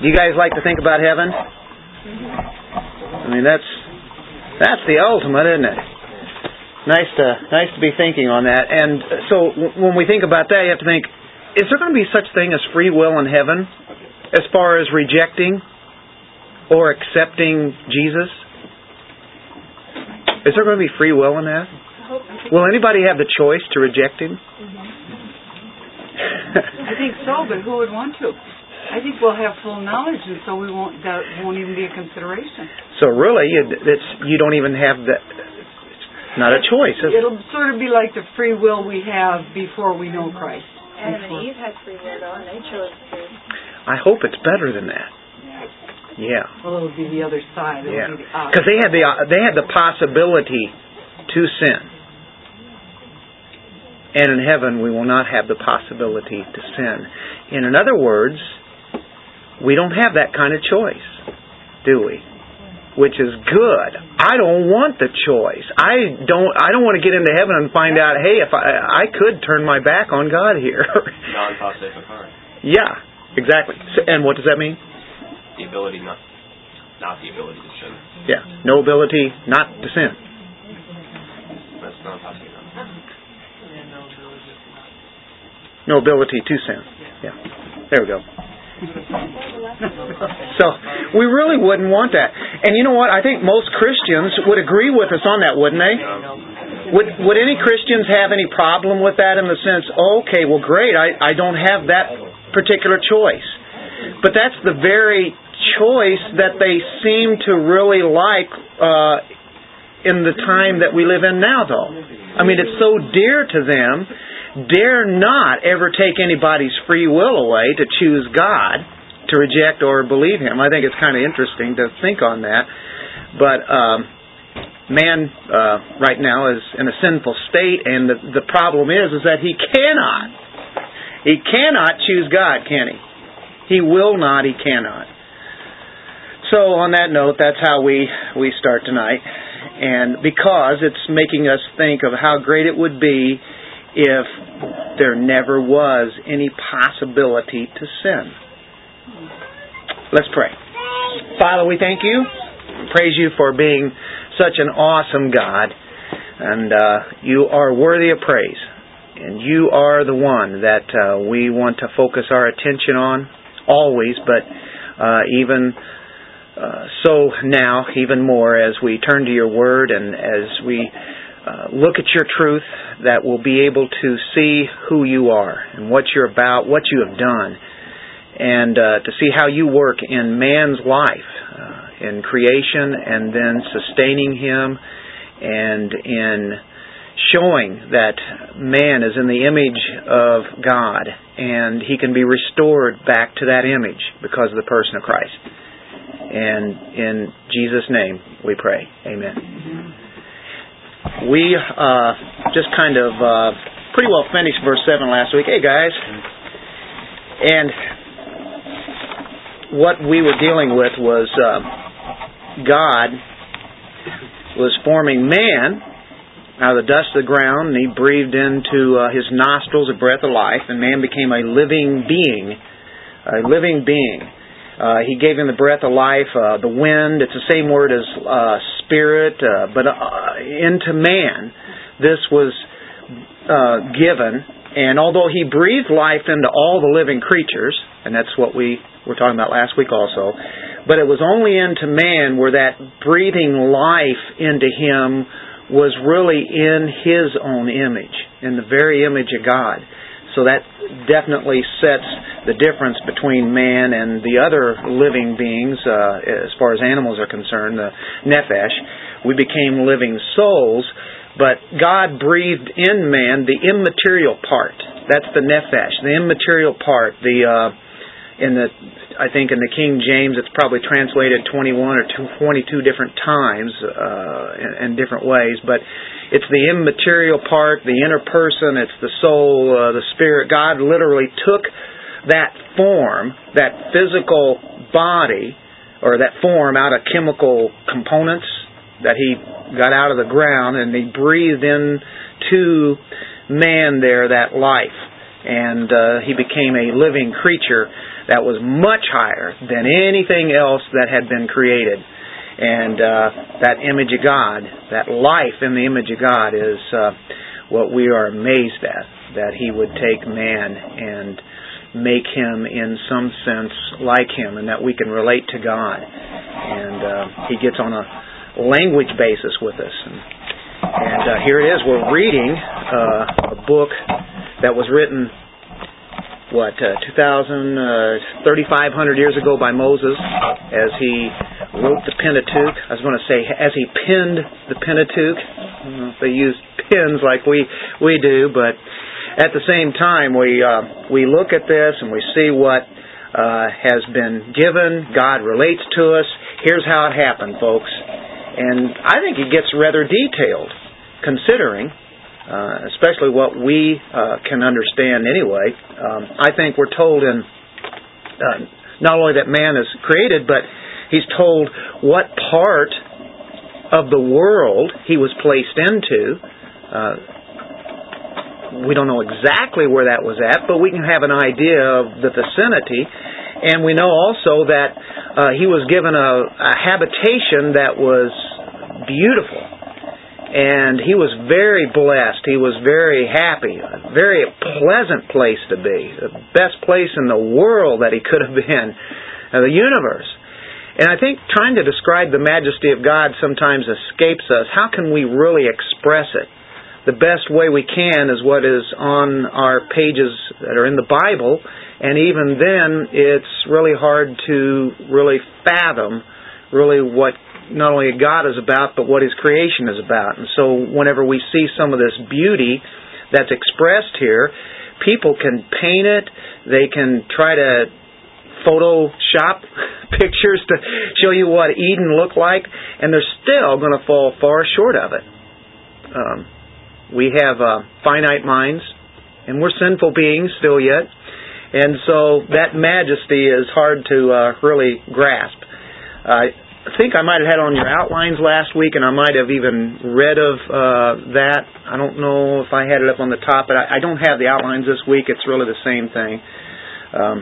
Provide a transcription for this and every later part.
Do you guys like to think about heaven? I mean, that's that's the ultimate, isn't it? Nice to nice to be thinking on that. And so when we think about that, you have to think: Is there going to be such thing as free will in heaven, as far as rejecting or accepting Jesus? Is there going to be free will in that? Will anybody have the choice to reject him? I think so, but who would want to? I think we'll have full knowledge, and so we won't. That won't even be a consideration. So really, it's you don't even have that. Not a choice. It'll sort of be like the free will we have before we know Christ. Adam and Eve had free will, though, and they chose to. I hope it's better than that. Yeah. Well, it'll be the other side. It'll yeah. Because the they had the they had the possibility to sin. And in heaven, we will not have the possibility to sin. And in other words, we don't have that kind of choice, do we? Which is good. I don't want the choice. I don't. I don't want to get into heaven and find out. Hey, if I I could turn my back on God here. non. Yeah, exactly. So, and what does that mean? The ability not, not the ability to sin. Yeah, no ability not to sin. That's non possible. No ability to sin. Yeah. There we go. So we really wouldn't want that. And you know what? I think most Christians would agree with us on that, wouldn't they? Would would any Christians have any problem with that in the sense, okay, well great, I, I don't have that particular choice. But that's the very choice that they seem to really like uh, in the time that we live in now, though. I mean, it's so dear to them dare not ever take anybody's free will away to choose God, to reject or believe Him. I think it's kind of interesting to think on that. But um, man uh, right now is in a sinful state, and the, the problem is is that he cannot. He cannot choose God, can he? He will not. He cannot. So on that note, that's how we we start tonight, and because it's making us think of how great it would be if there never was any possibility to sin. Let's pray. Father, we thank you. Praise you for being such an awesome God. And uh, you are worthy of praise. And you are the one that uh, we want to focus our attention on always, but uh, even uh, so now, even more as we turn to your word and as we uh, look at your truth, that will be able to see who you are and what you're about, what you have done, and uh, to see how you work in man's life, uh, in creation, and then sustaining him, and in showing that man is in the image of God, and he can be restored back to that image because of the person of Christ. And in Jesus' name we pray. Amen we uh, just kind of uh, pretty well finished verse 7 last week. Hey, guys. And what we were dealing with was uh, God was forming man out of the dust of the ground, and he breathed into uh, his nostrils a breath of life, and man became a living being. A living being. Uh, he gave him the breath of life, uh, the wind. It's the same word as uh, spirit, uh, but uh, into man, this was uh, given. And although he breathed life into all the living creatures, and that's what we were talking about last week also, but it was only into man where that breathing life into him was really in his own image, in the very image of God. So that definitely sets the difference between man and the other living beings, uh, as far as animals are concerned, the nephesh. We became living souls, but God breathed in man the immaterial part. That's the nephesh, the immaterial part. The uh, in the I think in the King James it's probably translated 21 or 22 different times uh, in, in different ways, but it's the immaterial part, the inner person, it's the soul, uh, the spirit. God literally took that form, that physical body, or that form out of chemical components that he got out of the ground and he breathed into man there that life. And uh, he became a living creature that was much higher than anything else that had been created. And uh, that image of God, that life in the image of God, is uh, what we are amazed at. That He would take man and make him in some sense like him, and that we can relate to God. And uh, He gets on a language basis with us. And, and uh, here it is. We're reading uh, a book that was written what uh, 2,000, uh, 3,500 years ago by Moses, as he wrote the Pentateuch. I was going to say as he penned the Pentateuch. they used pens like we we do, but at the same time, we uh, we look at this and we see what uh, has been given. God relates to us. Here's how it happened, folks. And I think it gets rather detailed, considering uh, especially what we uh, can understand anyway. Um, I think we're told in uh, not only that man is created, but he's told what part of the world he was placed into. Uh, we don't know exactly where that was at, but we can have an idea of the vicinity. And we know also that uh, he was given a, a habitation that was beautiful and he was very blessed. He was very happy. A very pleasant place to be. The best place in the world that he could have been. The universe. And I think trying to describe the majesty of God sometimes escapes us. How can we really express it? The best way we can is what is on our pages that are in the Bible, and even then, it's really hard to really fathom really what not only God is about, but what His creation is about. And so, whenever we see some of this beauty that's expressed here, people can paint it. They can try to Photoshop pictures to show you what Eden looked like, and they're still going to fall far short of it. Um, we have uh, finite minds, and we're sinful beings still yet, and so that majesty is hard to uh, really grasp. Uh, I think I might have had on your outlines last week, and I might have even read of uh, that. I don't know if I had it up on the top, but I, I don't have the outlines this week. It's really the same thing. Um,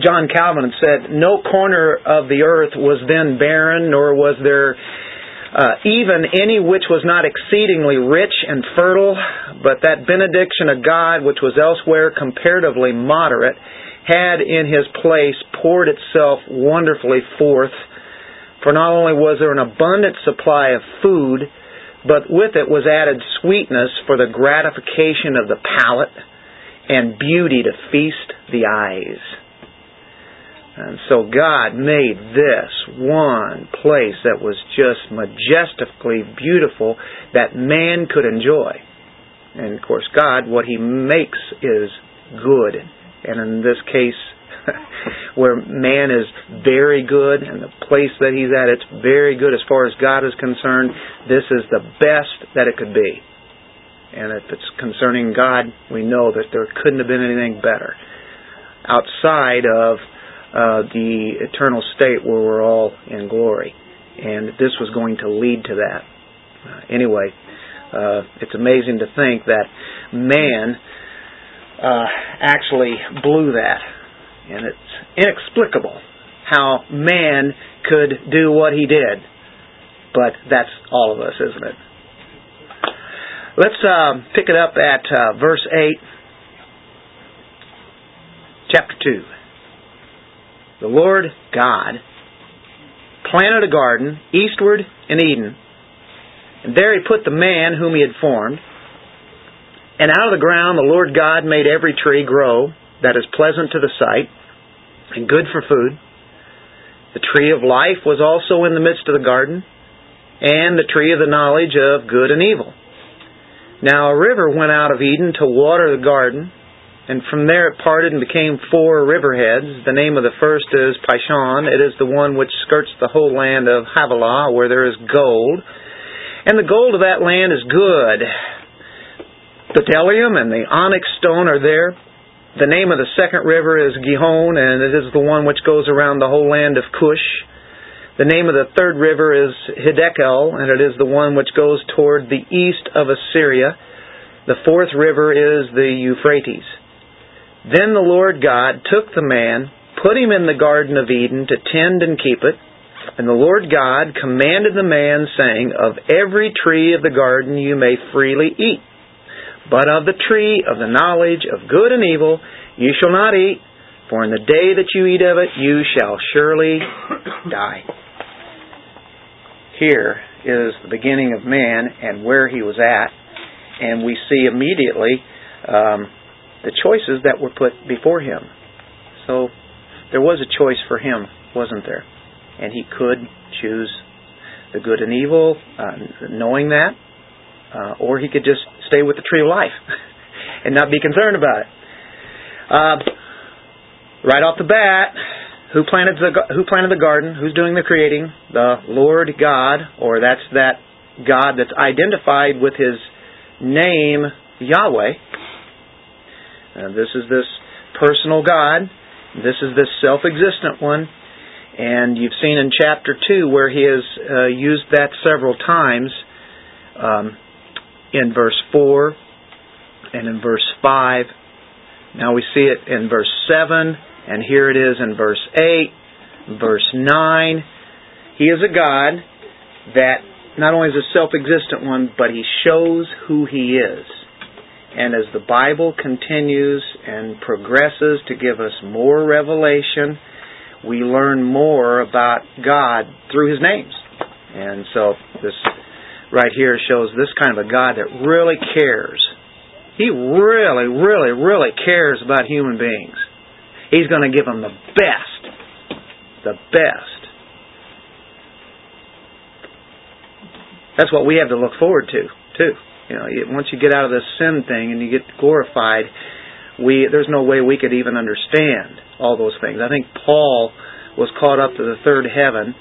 John Calvin said, "No corner of the earth was then barren, nor was there uh, even any which was not exceedingly rich and fertile, but that benediction of God, which was elsewhere comparatively moderate, had in His place poured itself wonderfully forth." For not only was there an abundant supply of food, but with it was added sweetness for the gratification of the palate and beauty to feast the eyes. And so God made this one place that was just majestically beautiful that man could enjoy. And of course, God, what He makes is good. And in this case, where man is very good and the place that he's at, it's very good as far as God is concerned. This is the best that it could be. And if it's concerning God, we know that there couldn't have been anything better outside of uh, the eternal state where we're all in glory. And this was going to lead to that. Uh, anyway, uh, it's amazing to think that man uh, actually blew that and it's inexplicable how man could do what he did. But that's all of us, isn't it? Let's uh, pick it up at uh, verse 8, chapter 2. The Lord God planted a garden eastward in Eden, and there he put the man whom he had formed. And out of the ground the Lord God made every tree grow that is pleasant to the sight and good for food. The tree of life was also in the midst of the garden, and the tree of the knowledge of good and evil. Now a river went out of Eden to water the garden, and from there it parted and became four river riverheads. The name of the first is Pishon. It is the one which skirts the whole land of Havilah, where there is gold. And the gold of that land is good. The bdellium and the onyx stone are there. The name of the second river is Gihon, and it is the one which goes around the whole land of Cush. The name of the third river is Hiddekel, and it is the one which goes toward the east of Assyria. The fourth river is the Euphrates. Then the Lord God took the man, put him in the Garden of Eden to tend and keep it. And the Lord God commanded the man, saying, Of every tree of the garden you may freely eat, but of the tree of the knowledge of good and evil you shall not eat, for in the day that you eat of it you shall surely die. Here is the beginning of man and where he was at, and we see immediately um, the choices that were put before him. So there was a choice for him, wasn't there? And he could choose the good and evil, uh, knowing that, uh, or he could just stay with the tree of life and not be concerned about it. Uh, right off the bat, who planted the who planted the garden? Who's doing the creating? The Lord God, or that's that God that's identified with His name Yahweh. Uh, this is this personal God. This is this self-existent one. And you've seen in chapter 2 where he has uh, used that several times um, in verse 4 and in verse 5. Now we see it in verse 7, and here it is in verse 8, verse 9. He is a God that not only is a self existent one, but he shows who he is. And as the Bible continues and progresses to give us more revelation, we learn more about God through His names. And so this right here shows this kind of a God that really cares. He really, really, really cares about human beings. He's going to give them the best. The best. That's what we have to look forward to, too. You know, once you get out of this sin thing and you get glorified, we there's no way we could even understand all those things. I think Paul was caught up to the third heaven,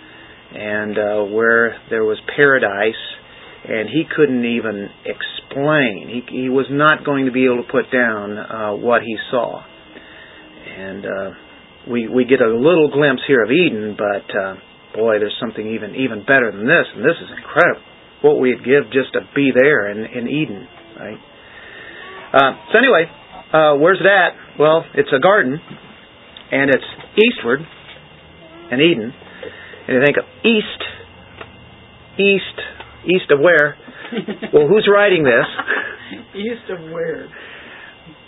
and uh, where there was paradise, and he couldn't even explain. He he was not going to be able to put down uh, what he saw, and uh, we we get a little glimpse here of Eden, but uh, boy, there's something even even better than this, and this is incredible what we'd give just to be there in, in Eden, right? Uh, so anyway, uh, where's that? Well, it's a garden, and it's eastward, in Eden. And you think of east, east, east of where? well, who's writing this? East of where?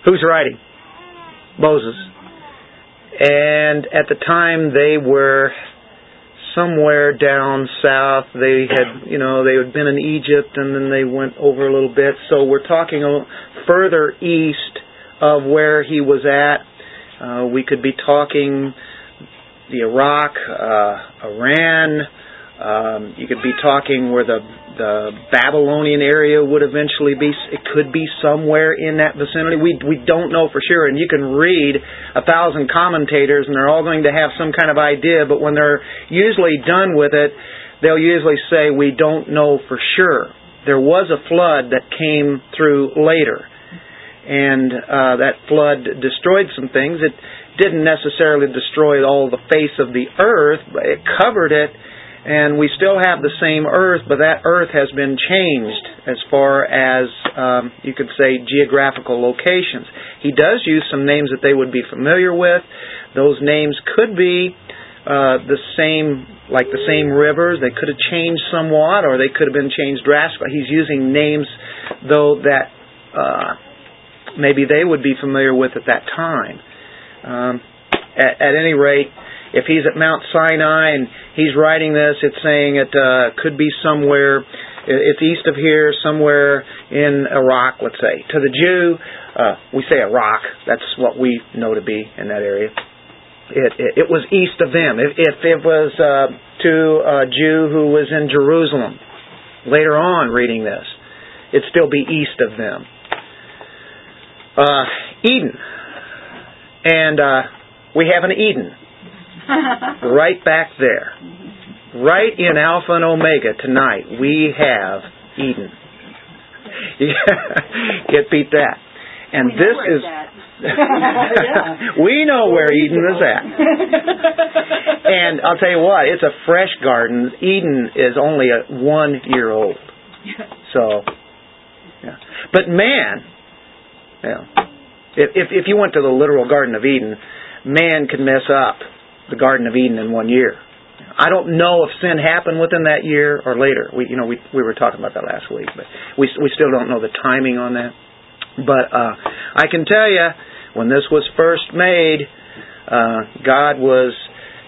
Who's writing? Moses. And at the time they were somewhere down south. They had, you know, they had been in Egypt and then they went over a little bit. So we're talking a further east of where he was at. Uh, we could be talking the Iraq, uh, Iran. Um, you could be talking where the the Babylonian area would eventually be. It could be somewhere in that vicinity. We we don't know for sure, and you can read a thousand commentators, and they're all going to have some kind of idea. But when they're usually done with it, they'll usually say we don't know for sure. There was a flood that came through later, and uh, that flood destroyed some things. It didn't necessarily destroy all the face of the earth, but it covered it and we still have the same earth, but that earth has been changed as far as um, you could say geographical locations. He does use some names that they would be familiar with. Those names could be uh, the same, like the same rivers. They could have changed somewhat, or they could have been changed drastically. He's using names, though, that uh, maybe they would be familiar with at that time. Um, at, at any rate, if he's at Mount Sinai and he's writing this, it's saying it uh, could be somewhere, it's east of here, somewhere in Iraq, let's say. To the Jew, uh, we say Iraq. That's what we know to be in that area. It, it, it was east of them. If, if it was uh, to a Jew who was in Jerusalem, later on reading this, it'd still be east of them. Uh, Eden. And uh, we have an Eden right back there. Right in Alpha and Omega tonight, we have Eden. Can't beat that. And we this is. we know where Eden is at. and I'll tell you what, it's a fresh garden. Eden is only a one year old. So, yeah. But man, yeah, If, if if you went to the literal Garden of Eden, man could mess up the Garden of Eden in one year. I don't know if sin happened within that year or later. We you know we we were talking about that last week, but we we still don't know the timing on that. But uh, I can tell you, when this was first made, uh, God was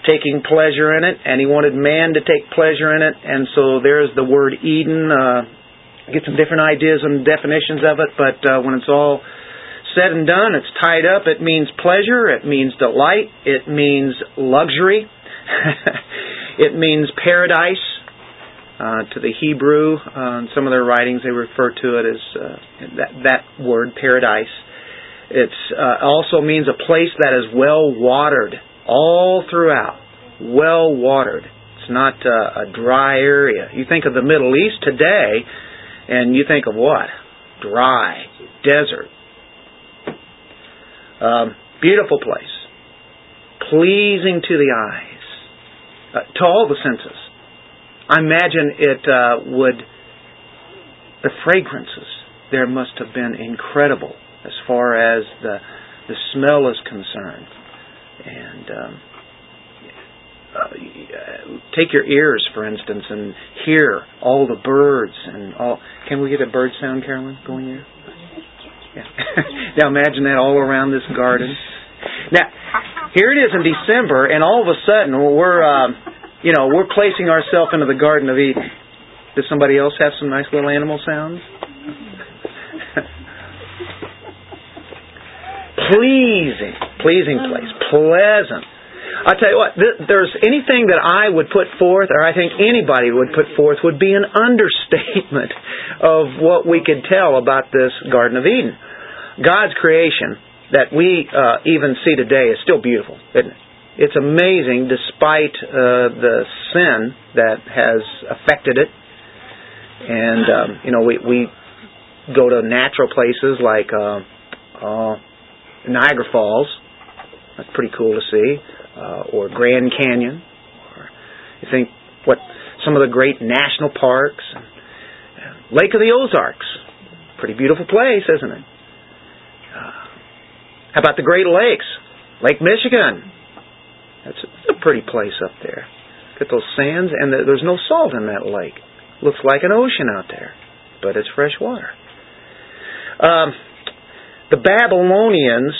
taking pleasure in it, and He wanted man to take pleasure in it, and so there's the word Eden. Uh, get some different ideas and definitions of it, but uh, when it's all said and done, it's tied up. It means pleasure. It means delight. It means luxury. it means paradise. Uh, to the Hebrew, uh, in some of their writings, they refer to it as uh, that, that word, paradise. It uh, also means a place that is well watered all throughout, well watered. It's not uh, a dry area. You think of the Middle East today, and you think of what? Dry, desert. Um, beautiful place, pleasing to the eyes, uh, to all the senses. I imagine it uh, would. The fragrances there must have been incredible as far as the the smell is concerned, and um, uh, take your ears, for instance, and hear all the birds and all. Can we get a bird sound, Carolyn, going there? Yeah. now imagine that all around this garden. Now, here it is in December, and all of a sudden we're, uh, you know, we're placing ourselves into the Garden of Eden. Does somebody else have some nice little animal sounds? pleasing, pleasing place, pleasant. I tell you what, th- there's anything that I would put forth, or I think anybody would put forth, would be an understatement of what we could tell about this Garden of Eden. God's creation that we uh, even see today is still beautiful, isn't it? It's amazing despite uh, the sin that has affected it. And, um, you know, we, we go to natural places like uh, uh, Niagara Falls. That's pretty cool to see. Uh, or Grand Canyon. Or you think what some of the great national parks. Lake of the Ozarks. Pretty beautiful place, isn't it? How about the Great Lakes? Lake Michigan. That's a, pretty place up there. Got those sands, and the, there's no salt in that lake. Looks like an ocean out there, but it's fresh water. Um, the Babylonians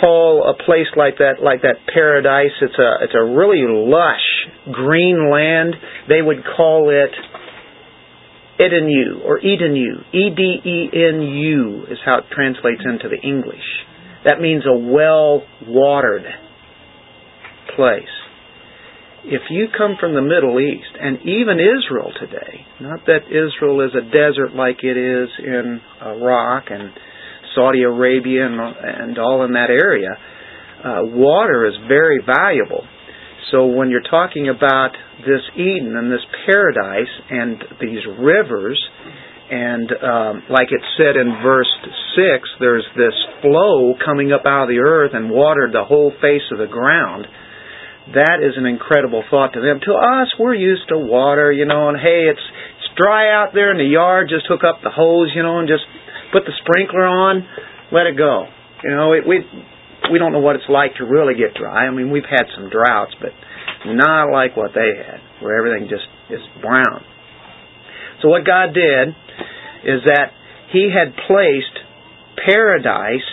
call a place like that like that paradise. It's a it's a really lush green land. They would call it Edenu or Edenu. E D E N U is how it translates into the English. That means a well watered place. If you come from the Middle East and even Israel today, not that Israel is a desert like it is in Iraq and Saudi Arabia and, and all in that area, uh, water is very valuable. So when you're talking about this Eden and this paradise and these rivers, and um, like it said in verse 6, there's this flow coming up out of the earth and watered the whole face of the ground. That is an incredible thought to them. To us, we're used to water, you know, and hey, it's it's dry out there in the yard. Just hook up the hose, you know, and just put the sprinkler on, let it go. You know, it, we we don't know what it's like to really get dry. I mean, we've had some droughts, but not like what they had, where everything just is brown. So what God did is that He had placed paradise,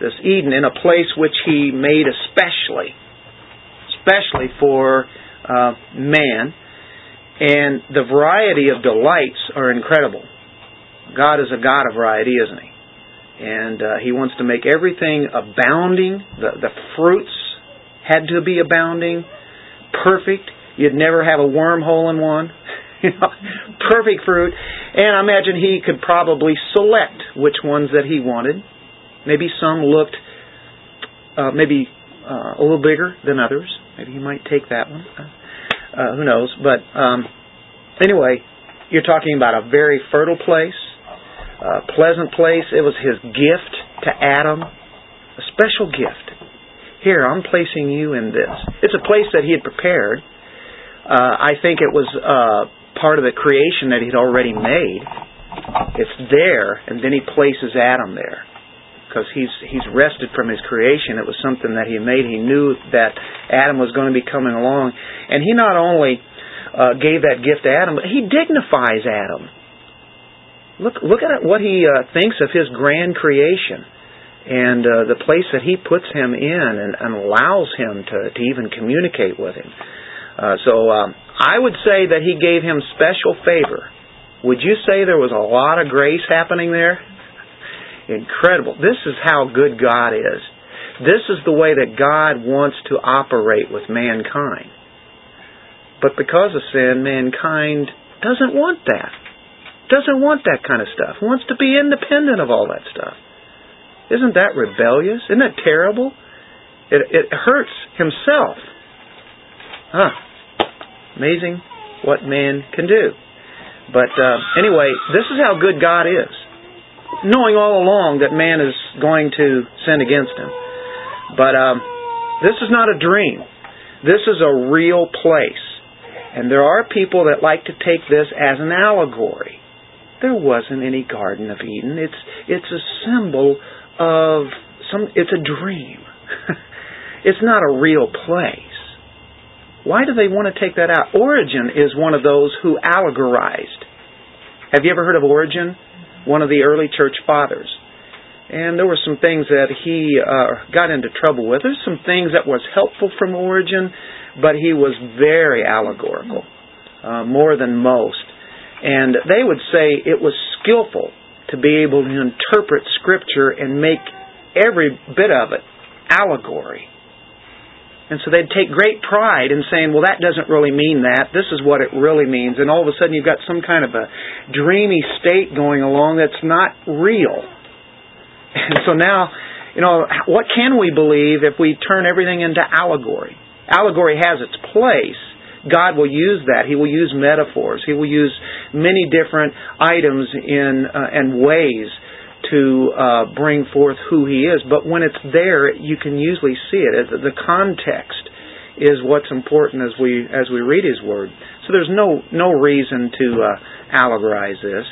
this Eden, in a place which He made especially, especially for uh, man, and the variety of delights are incredible. God is a God of variety, isn't He? And uh, He wants to make everything abounding. The, the fruits had to be abounding, perfect. You'd never have a wormhole in one. perfect fruit. And I imagine He could probably select which ones that He wanted. Maybe some looked uh, maybe uh, a little bigger than others. Maybe He might take that one. Uh, who knows? But um, anyway, you're talking about a very fertile place uh, pleasant place. It was his gift to Adam, a special gift. Here, I'm placing you in this. It's a place that he had prepared. Uh, I think it was uh, part of the creation that he'd already made. It's there, and then he places Adam there. because he's he's rested from his creation. It was something that he made. He knew that Adam was going to be coming along, and he not only uh, gave that gift to Adam, but he dignifies Adam. Look look at what he uh, thinks of his grand creation and uh, the place that he puts him in and, and allows him to, to even communicate with him. Uh, so um, I would say that he gave him special favor. Would you say there was a lot of grace happening there? Incredible. This is how good God is. This is the way that God wants to operate with mankind. But because of sin, mankind doesn't want that. Doesn't want that kind of stuff. Wants to be independent of all that stuff. Isn't that rebellious? Isn't that terrible? It, it hurts himself. Huh. Amazing what man can do. But uh, anyway, this is how good God is knowing all along that man is going to sin against him. But um, this is not a dream. This is a real place. And there are people that like to take this as an allegory. There wasn't any Garden of Eden. It's it's a symbol of some it's a dream. it's not a real place. Why do they want to take that out? Origen is one of those who allegorized. Have you ever heard of Origen? one of the early church fathers. And there were some things that he uh, got into trouble with. There's some things that was helpful from Origen, but he was very allegorical, uh, more than most. And they would say it was skillful to be able to interpret Scripture and make every bit of it allegory. And so they'd take great pride in saying, well, that doesn't really mean that. This is what it really means. And all of a sudden you've got some kind of a dreamy state going along that's not real. And so now, you know, what can we believe if we turn everything into allegory? Allegory has its place. God will use that. He will use metaphors. He will use many different items in uh, and ways to uh, bring forth who he is. But when it's there, you can usually see it. The context is what's important as we as we read his word. So there's no no reason to uh, allegorize this.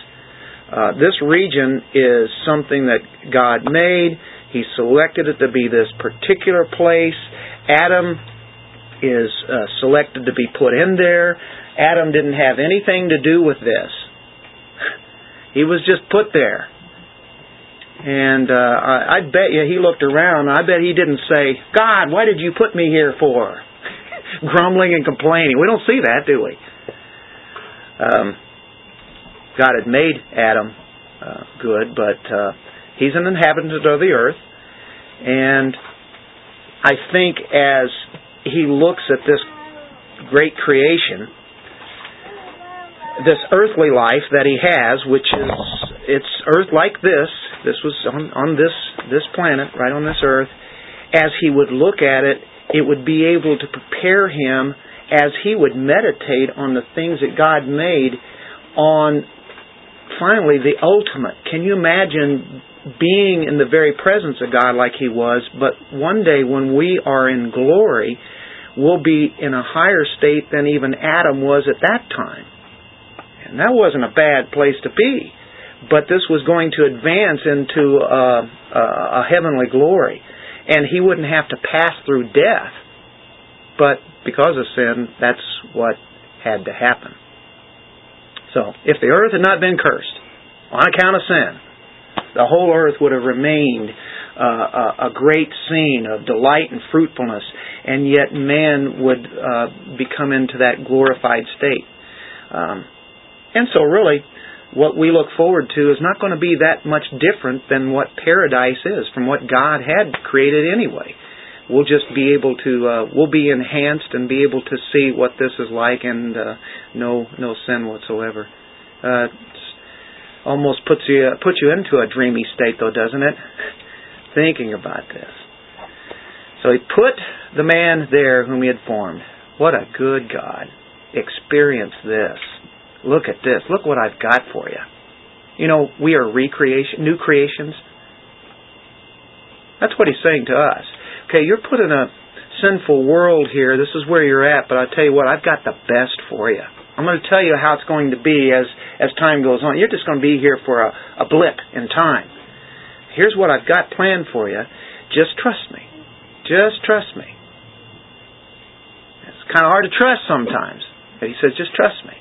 Uh, this region is something that God made. He selected it to be this particular place. Adam is uh, selected to be put in there. Adam didn't have anything to do with this. he was just put there. And uh, I, I bet you he looked around. I bet he didn't say, God, why did you put me here for? Grumbling and complaining. We don't see that, do we? Um, God had made Adam uh, good, but uh, he's an inhabitant of the earth. And I think as he looks at this great creation, this earthly life that he has, which is it's earth like this, this was on, on this, this planet, right on this earth. As he would look at it, it would be able to prepare him as he would meditate on the things that God made on finally the ultimate. Can you imagine being in the very presence of God like he was, but one day when we are in glory, we'll be in a higher state than even Adam was at that time. And that wasn't a bad place to be but this was going to advance into uh, uh, a heavenly glory, and he wouldn't have to pass through death. But because of sin, that's what had to happen. So, if the earth had not been cursed on account of sin, the whole earth would have remained uh, a, great scene of delight and fruitfulness, and yet man would uh, become into that glorified state. Um, and so, really, what we look forward to is not going to be that much different than what paradise is from what God had created anyway. We'll just be able to uh, we'll be enhanced and be able to see what this is like and uh, no no sin whatsoever. Uh, almost puts you puts you into a dreamy state though, doesn't it? Thinking about this. So he put the man there whom he had formed. What a good God. Experience this. Look at this. Look what I've got for you. You know, we are recreation, new creations. That's what he's saying to us. Okay, you're put in a sinful world here. This is where you're at, but I'll tell you what, I've got the best for you. I'm going to tell you how it's going to be as as time goes on. You're just going to be here for a, a blip in time. Here's what I've got planned for you. Just trust me. Just trust me. It's kind of hard to trust sometimes. But he says, just trust me.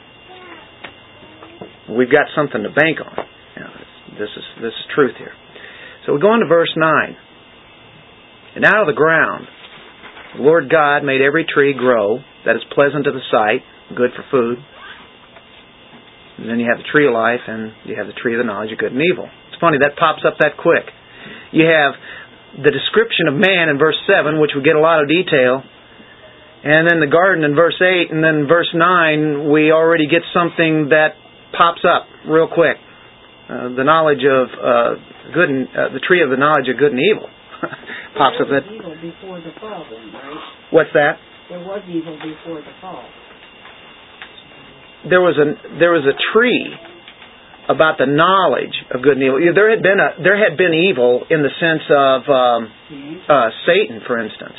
We've got something to bank on. This is this is truth here. So we go on to verse nine. And out of the ground, the Lord God made every tree grow that is pleasant to the sight, good for food. And then you have the tree of life, and you have the tree of the knowledge of good and evil. It's funny that pops up that quick. You have the description of man in verse seven, which we get a lot of detail, and then the garden in verse 8, and then verse 9, we already get something that pops up real quick. Uh, the knowledge of uh, good and uh, the tree of the knowledge of good and evil pops up. That evil before the fall, then, right? What's that? There was evil before the fall. There was a there was a tree about the knowledge of good and evil. There had been a there had been evil in the sense of um, uh, Satan, for instance,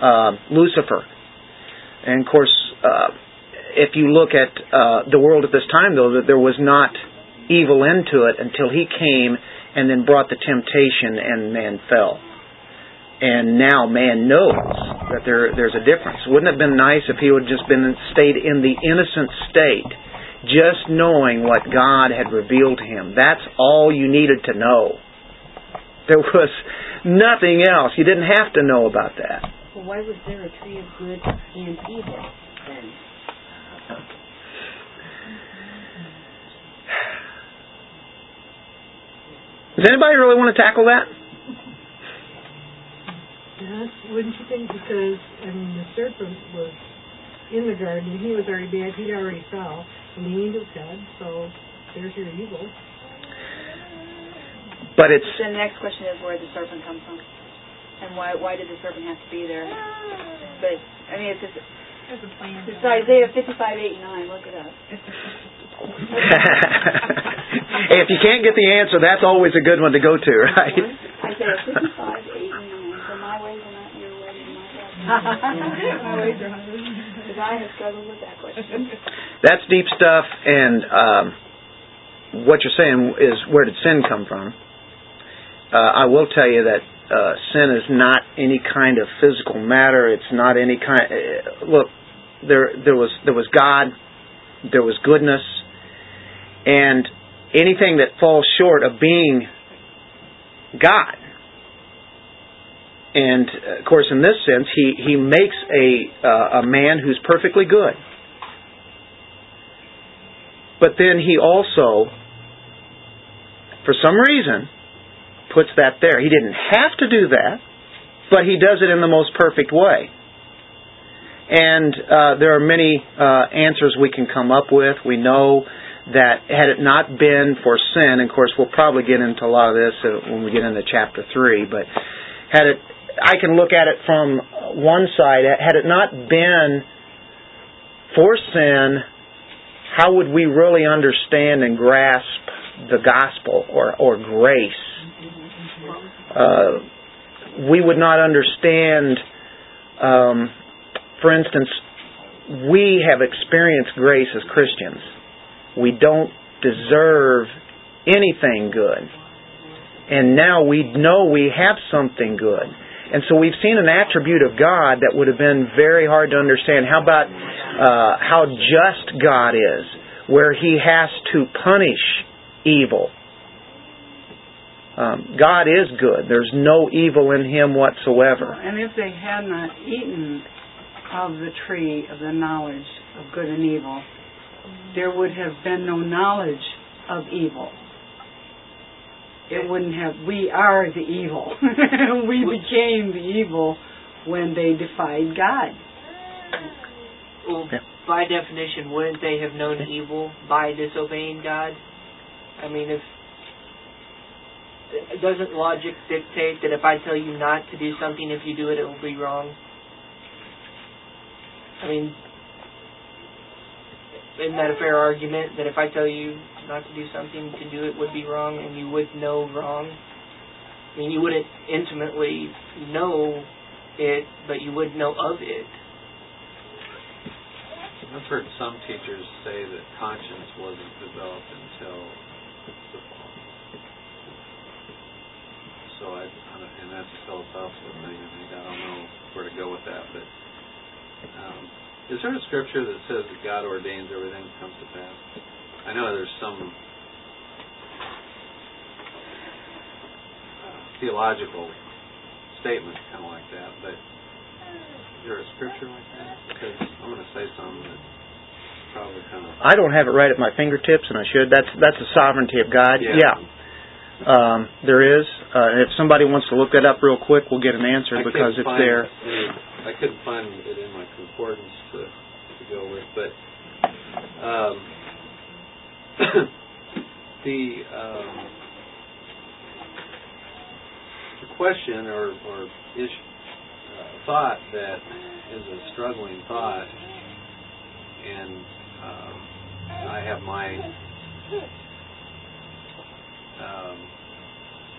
uh, Lucifer and of course, uh, if you look at uh, the world at this time, though, that there was not evil into it until he came and then brought the temptation and man fell. And now man knows that there there's a difference. Wouldn't it have been nice if he would have just been stayed in the innocent state, just knowing what God had revealed to him? That's all you needed to know. There was nothing else. You didn't have to know about that. Well, why was there a tree of good and evil then? Does anybody really want to tackle that? Yes, wouldn't you think? Because I mean, the serpent was in the garden; he was already bad. He already fell, and the angels. So there's your evil. But it's. The next question is where did the serpent come from? and why why did the serpent have to be there? But I mean, it's just, There's it's Isaiah fifty-five, eight, nine. Look it up. hey, if you can't get the answer, that's always a good one to go to, right? Isaiah fifty-five, eight, nine. For my ways are not your ways, my thoughts are not your My ways are Because I have struggled with that question. That's deep stuff, and um, what you're saying is where did sin come from? Uh, I will tell you that uh, sin is not any kind of physical matter. It's not any kind. Uh, look, there there was there was God, there was goodness, and anything that falls short of being God. And of course, in this sense, he he makes a uh, a man who's perfectly good. But then he also, for some reason, puts that there. He didn't have to do that, but he does it in the most perfect way. And uh, there are many uh, answers we can come up with. We know that had it not been for sin, and of course we'll probably get into a lot of this uh, when we get into chapter three, but had it, I can look at it from one side. Had it not been for sin, how would we really understand and grasp the gospel or, or grace? uh, we would not understand. Um, for instance, we have experienced grace as Christians. We don't deserve anything good. And now we know we have something good. And so we've seen an attribute of God that would have been very hard to understand. How about uh, how just God is, where He has to punish evil um, God is good. There's no evil in Him whatsoever. And if they had not eaten of the tree of the knowledge of good and evil, there would have been no knowledge of evil. It wouldn't have, we are the evil. we became the evil when they defied God. Well, by definition, wouldn't they have known evil by disobeying God? I mean, if doesn't logic dictate that if I tell you not to do something, if you do it, it will be wrong? I mean, isn't that a fair argument that if I tell you not to do something, to do it would be wrong, and you would know wrong? I mean, you wouldn't intimately know it, but you would know of it. I've heard some teachers say that conscience wasn't developed until so I, I don't, and that's a philosophical thing. I think I don't know where to go with that, but um, is there a scripture that says that God ordains everything that comes to pass? I know there's some theological statement kind of like that, but is there a scripture like that? Because I'm going to say something that probably kind of I don't have it right at my fingertips, and I should. That's that's the sovereignty of God. Yeah. Um, there is. Uh, if somebody wants to look that up real quick, we'll get an answer I because it's find there. I couldn't find it in my concordance to, to go with, but um, the um, the question or or ish, uh, thought that is a struggling thought, and um, I have my um,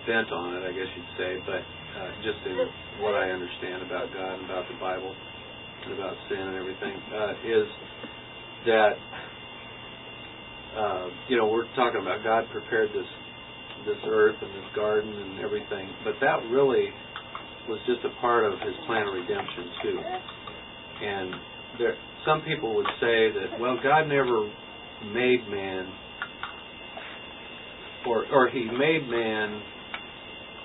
bent on it, I guess you'd say, but uh, just in what I understand about God and about the Bible and about sin and everything, uh, is that uh, you know we're talking about God prepared this this earth and this garden and everything, but that really was just a part of His plan of redemption too. And there, some people would say that well, God never made man or or he made man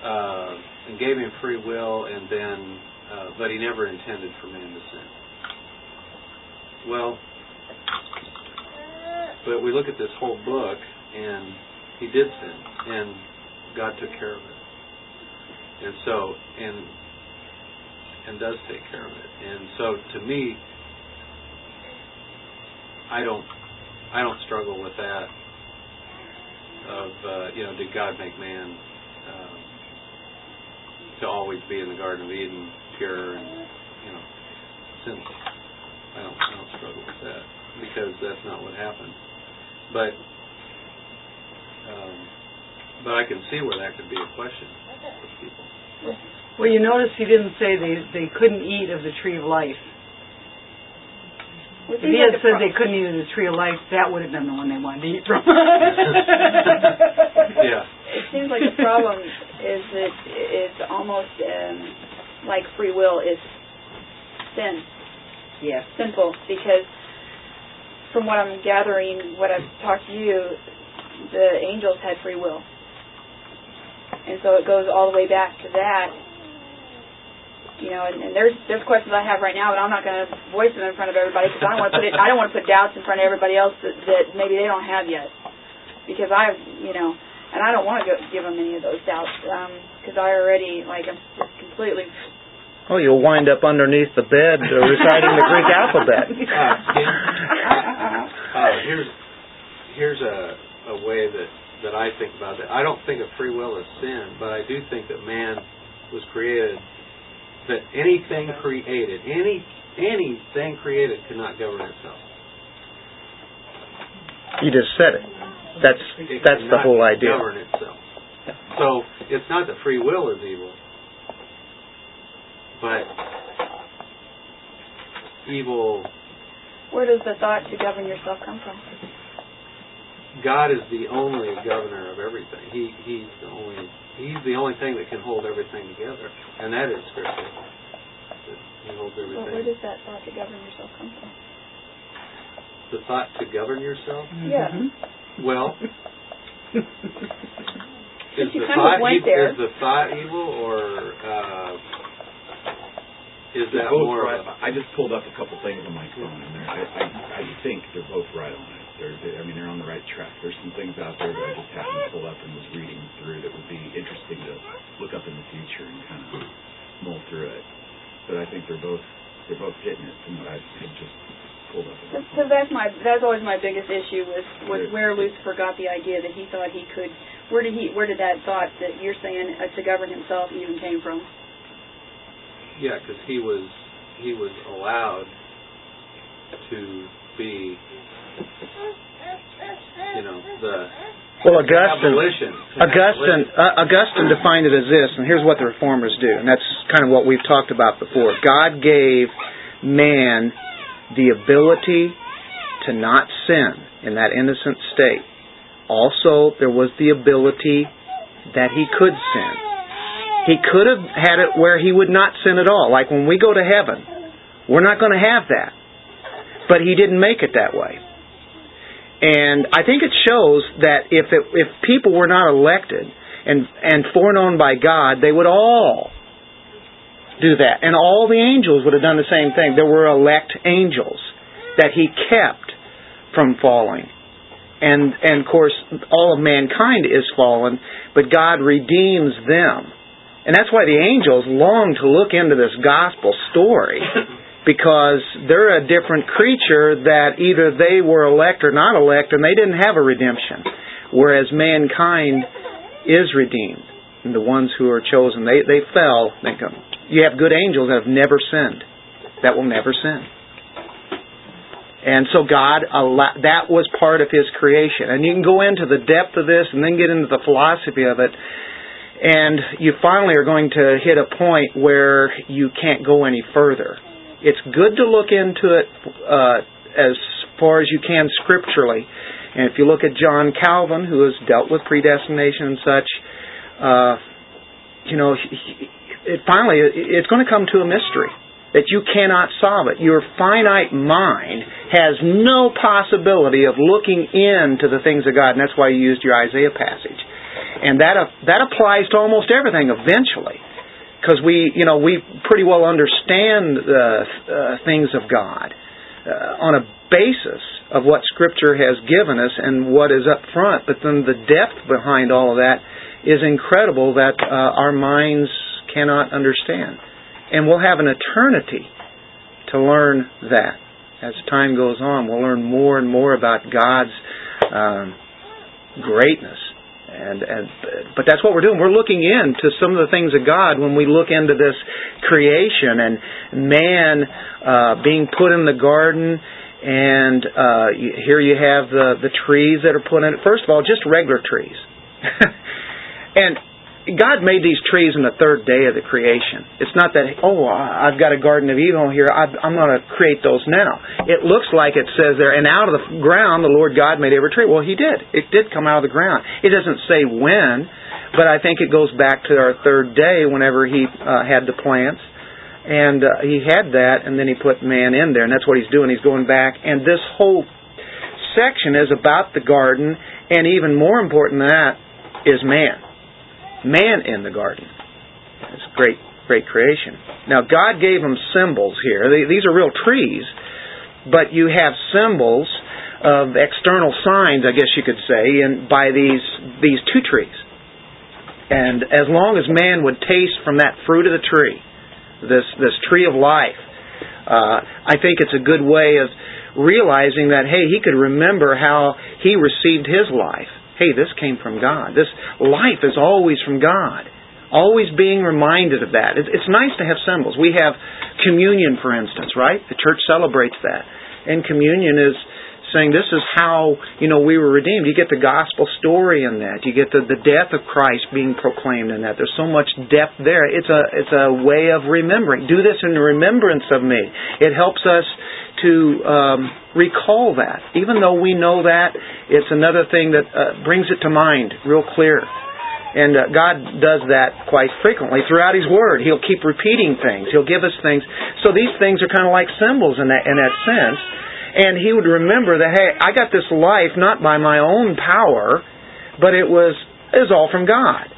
uh, and gave him free will, and then uh, but he never intended for man to sin. Well, but we look at this whole book, and he did sin, and God took care of it, and so and and does take care of it, and so to me, I don't I don't struggle with that of uh, you know, did God make man um, to always be in the Garden of Eden, pure and you know, sinful? I don't, I don't struggle with that because that's not what happened. But um, but I can see where that could be a question for people. Well, you notice he didn't say they they couldn't eat of the tree of life. If he had said they couldn't eat of the tree of life, that would have been the one they wanted to eat from. Yeah. It seems like the problem is that it's almost um, like free will is sin, Yes. Simple because from what I'm gathering, what I've talked to you, the angels had free will, and so it goes all the way back to that. You know, and, and there's there's questions I have right now, but I'm not going to voice them in front of everybody because I don't want to put it. I don't want to put doubts in front of everybody else that, that maybe they don't have yet, because I, you know, and I don't want to give them any of those doubts um, because I already like I'm completely. Oh, you'll wind up underneath the bed uh, reciting the Greek alphabet. Uh, here's here's a a way that that I think about it. I don't think of free will as sin, but I do think that man was created that anything created, any anything created cannot govern itself. You just said it. That's It that's the whole idea. Govern itself. So it's not that free will is evil, but evil. Where does the thought to govern yourself come from? God is the only governor of everything. He he's the only he's the only thing that can hold everything together, and that is scripture. He holds Well, where does that thought to govern yourself come from? The thought to govern yourself. Yeah. Well, is the thought there. is the thought evil or uh, is that both more right. of a I just pulled up a couple things on my phone, and I, I, I think they're both right on it. They're, they, I mean, they're on the right track. There's some things out there that I just happened to pull up and was reading through that would be interesting to look up in the future and kind of mull through it. But I think they're both they're both hitting it from what I had just pulled up. On my So that's my that's always my biggest issue with with where Lucifer got the idea that he thought he could. Where did he? Where did that thought that you're saying uh, to govern himself even came from? Yeah because he was he was allowed to be you know the Well, Augustine, abolition Augustine, uh, Augustine defined it as this, and here's what the reformers do, and that's kind of what we've talked about before. God gave man the ability to not sin in that innocent state. Also, there was the ability that he could sin. He could have had it where he would not sin at all. Like when we go to heaven, we're not going to have that. But he didn't make it that way. And I think it shows that if it, if people were not elected and and foreknown by God, they would all do that. And all the angels would have done the same thing. There were elect angels that he kept from falling. And and of course all of mankind is fallen, but God redeems them. And that's why the angels long to look into this gospel story because they're a different creature that either they were elect or not elect and they didn't have a redemption. Whereas mankind is redeemed. And the ones who are chosen, they, they fell. They come. You have good angels that have never sinned. That will never sin. And so God, that was part of His creation. And you can go into the depth of this and then get into the philosophy of it. And you finally are going to hit a point where you can't go any further it's good to look into it uh, as far as you can scripturally. And if you look at John Calvin, who has dealt with predestination and such, uh, you know, it finally it's going to come to a mystery that you cannot solve it. Your finite mind has no possibility of looking into the things of God, and that's why you used your Isaiah passage. And that uh, that applies to almost everything eventually because we, you know, we pretty well understand the uh, things of God uh, on a basis of what Scripture has given us and what is up front. But then the depth behind all of that is incredible that uh, our minds cannot understand. And we'll have an eternity to learn that. As time goes on, we'll learn more and more about God's um, greatness and, and but that's what we're doing. We're looking into some of the things of God when we look into this creation and man uh, being put in the garden. And uh, here you have the the trees that are put in. First of all, just regular trees. and God made these trees in the third day of the creation. It's not that, oh, I've got a Garden of Eden here, I'm going to create those now. It looks like it says there, and out of the ground the Lord God made every tree. Well, He did. It did come out of the ground. It doesn't say when, but I think it goes back to our third day whenever He uh, had the plants. And uh, He had that, and then He put man in there, and that's what He's doing. He's going back. And this whole section is about the garden, and even more important than that is man man in the garden. It's great, great creation. Now, God gave them symbols here. These are real trees, but you have symbols of external signs, I guess you could say, in, by these these two trees. And as long as man would taste from that fruit of the tree, this this tree of life, uh, I think it's a good way of realizing that hey, he could remember how he received his life hey, this came from God. This life is always from God. Always being reminded of that. It's nice to have symbols. We have communion, for instance, right? The church celebrates that. And communion is saying this is how you know we were redeemed. You get the gospel story in that. You get the, the death of Christ being proclaimed in that. There's so much depth there. It's a it's a way of remembering. Do this in remembrance of me. It helps us to um, recall that. Even though we know that, it's another thing that uh, brings it to mind real clear. And uh, God does that quite frequently throughout His Word. He'll keep repeating things. He'll give us things. So these things are kind of like symbols in that in that sense. And He would remember that hey, I got this life not by my own power, but it was it was all from God.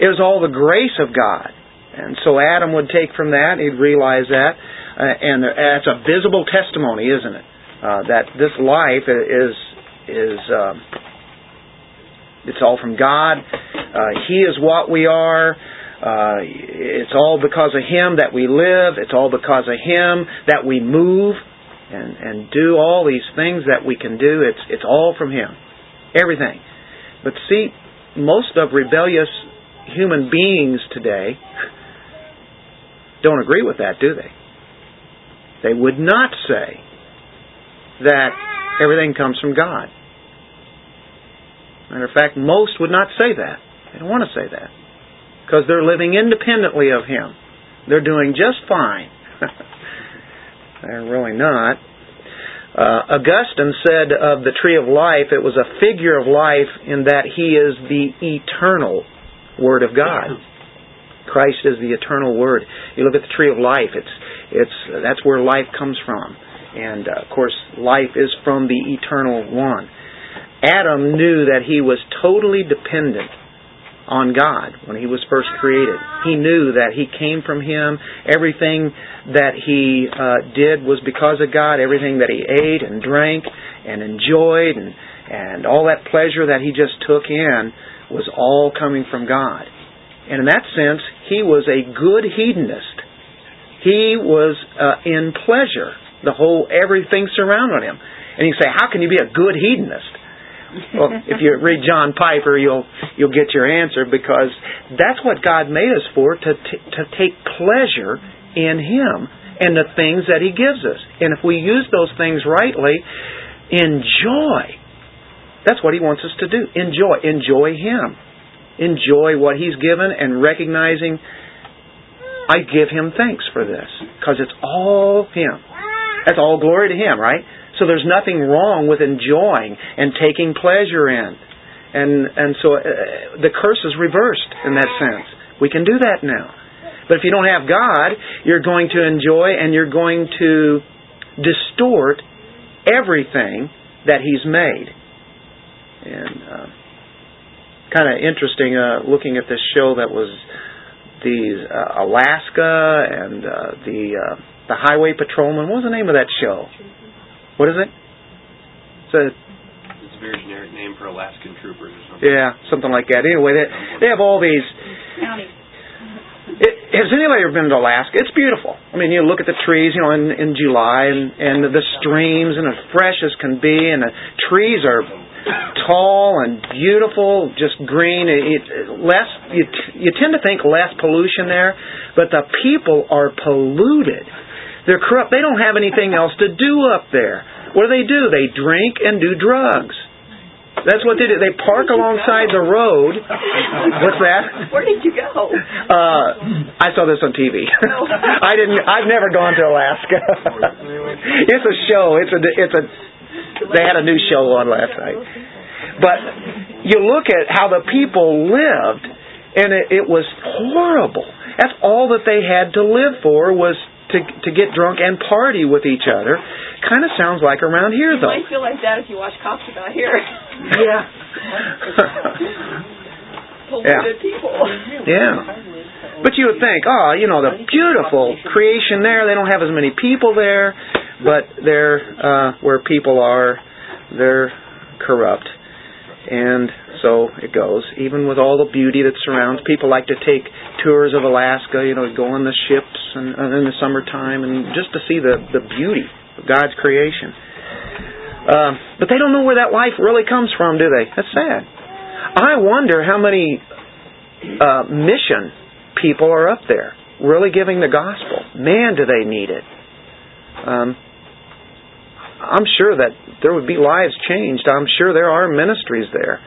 It was all the grace of God. And so Adam would take from that. He'd realize that uh, and it's a visible testimony, isn't it? Uh, that this life is is um, it's all from God. Uh, he is what we are. Uh, it's all because of Him that we live. It's all because of Him that we move and and do all these things that we can do. It's it's all from Him, everything. But see, most of rebellious human beings today don't agree with that, do they? They would not say that everything comes from God. Matter of fact, most would not say that. They don't want to say that. Because they're living independently of Him. They're doing just fine. they're really not. Uh, Augustine said of the tree of life, it was a figure of life in that he is the eternal Word of God. Christ is the eternal Word. You look at the tree of life. It's it's that's where life comes from, and uh, of course, life is from the eternal One. Adam knew that he was totally dependent on God when he was first created. He knew that he came from Him. Everything that he uh, did was because of God. Everything that he ate and drank and enjoyed and and all that pleasure that he just took in was all coming from God. And in that sense, he was a good hedonist. He was uh, in pleasure. The whole everything surrounded him. And you say, how can you be a good hedonist? Well, if you read John Piper, you'll you'll get your answer because that's what God made us for to t- to take pleasure in Him and the things that He gives us. And if we use those things rightly, enjoy. That's what He wants us to do. Enjoy. Enjoy Him. Enjoy what He's given and recognizing I give Him thanks for this because it's all Him. That's all glory to Him, right? So there's nothing wrong with enjoying and taking pleasure in. And and so uh, the curse is reversed in that sense. We can do that now. But if you don't have God, you're going to enjoy and you're going to distort everything that He's made. And uh, kind of interesting uh, looking at this show that was the uh, Alaska and uh, the uh, the Highway Patrolman. What was the name of that show? What is it? It's a It's a very generic name for Alaskan troopers or something. yeah, something like that. Anyway, they, they have all these. County. It, has anybody ever been to Alaska? It's beautiful. I mean, you look at the trees, you know, in, in July, and, and the streams, and as fresh as can be, and the trees are tall and beautiful, just green. It, it, less, you, t- you tend to think less pollution there, but the people are polluted. They're corrupt. They don't have anything else to do up there. What do they do? They drink and do drugs. That's what they do. They park alongside the road. What's that? Where did you go? Uh, I saw this on TV. I didn't. I've never gone to Alaska. it's a show. It's a. It's a. They had a new show on last night. But you look at how the people lived, and it, it was horrible. That's all that they had to live for was to to get drunk and party with each other. Kind of sounds like around here, You though. might feel like that if you watch Cops About Here. Yeah. Polluted people. Yeah. But you would think, oh, you know, the beautiful creation there, they don't have as many people there, but there, uh, where people are, they're corrupt. And so it goes. Even with all the beauty that surrounds, people like to take tours of Alaska, you know, go on the ships and, and in the summertime and just to see the, the beauty of God's creation. Uh, but they don't know where that life really comes from, do they? That's sad. I wonder how many uh, mission people are up there really giving the gospel. Man, do they need it. Um, I'm sure that there would be lives changed. I'm sure there are ministries there.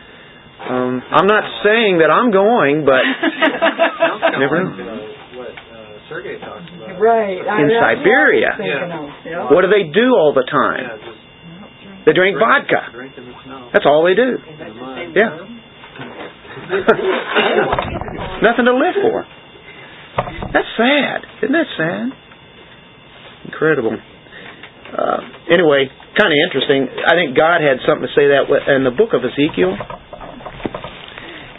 Um, I'm not saying that I'm going, but Sounds Never know. uh, what uh, Sergey talks about. Right. In I Siberia. Yeah. what do they do all the time? Yeah, just They drink vodka. drink in the snow. That's all they do. in the mud. Yeah. Nothing to live for. That's sad. Isn't that sad? Incredible. Uh, anyway, kind of interesting. I think God had something to say that in the book of Ezekiel.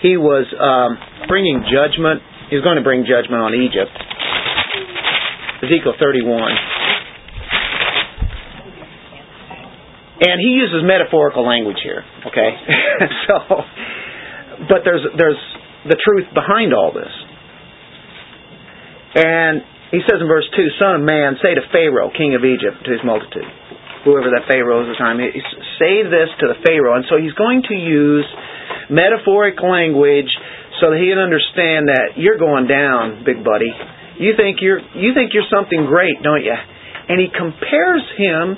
He was um, bringing judgment. He was going to bring judgment on Egypt. Ezekiel 31. And he uses metaphorical language here, okay? so, but there's there's the truth behind all this. And he says in verse 2, Son of man, say to Pharaoh, king of Egypt, to his multitude, whoever that Pharaoh is at the time, say this to the Pharaoh. And so he's going to use metaphoric language so that he can understand that you're going down, big buddy. You think you're you think you're something great, don't you? And he compares him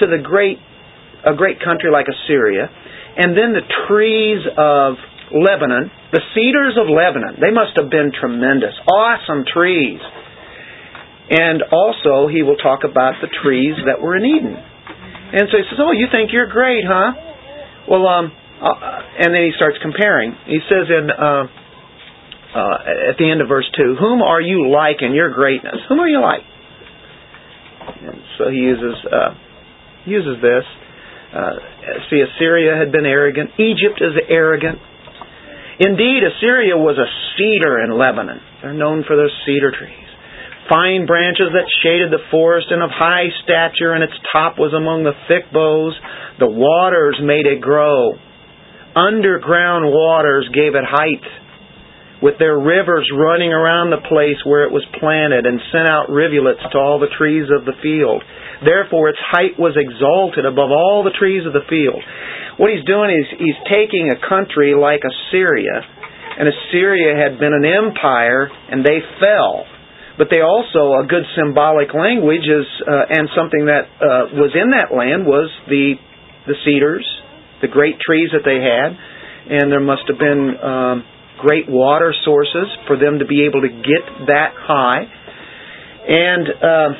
to the great a great country like Assyria, and then the trees of Lebanon, the cedars of Lebanon. They must have been tremendous, awesome trees. And also, he will talk about the trees that were in Eden. And so he says, "Oh, you think you're great, huh?" Well, um, uh, and then he starts comparing. He says in uh, uh, at the end of verse 2, whom are you like in your greatness? Whom are you like? And so he uses uh, uses this. Uh, see, Assyria had been arrogant. Egypt is arrogant. Indeed, Assyria was a cedar in Lebanon. They're known for their cedar trees. Fine branches that shaded the forest and of high stature, and its top was among the thick boughs. The waters made it grow. Underground waters gave it height with their rivers running around the place where it was planted and sent out rivulets to all the trees of the field. Therefore its height was exalted above all the trees of the field. What he's doing is he's taking a country like Assyria, and Assyria had been an empire and they fell. But they also, a good symbolic language is, uh, and something that uh, was in that land was the, the cedars, the great trees that they had, and there must have been, um, great water sources for them to be able to get that high. And uh,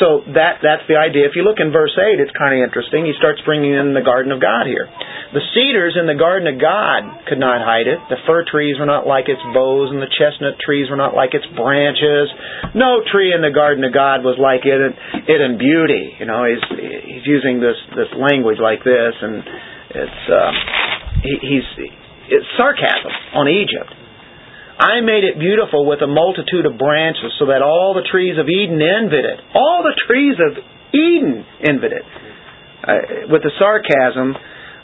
so that that's the idea. If you look in verse 8, it's kind of interesting. He starts bringing in the garden of God here. The cedars in the garden of God could not hide it. The fir trees were not like its boughs, and the chestnut trees were not like its branches. No tree in the garden of God was like it, it in beauty. You know, he's he's using this this language like this, and it's uh, he, he's it's sarcasm on Egypt. I made it beautiful with a multitude of branches so that all the trees of Eden envied it. All the trees of Eden envied it. Uh, with the sarcasm,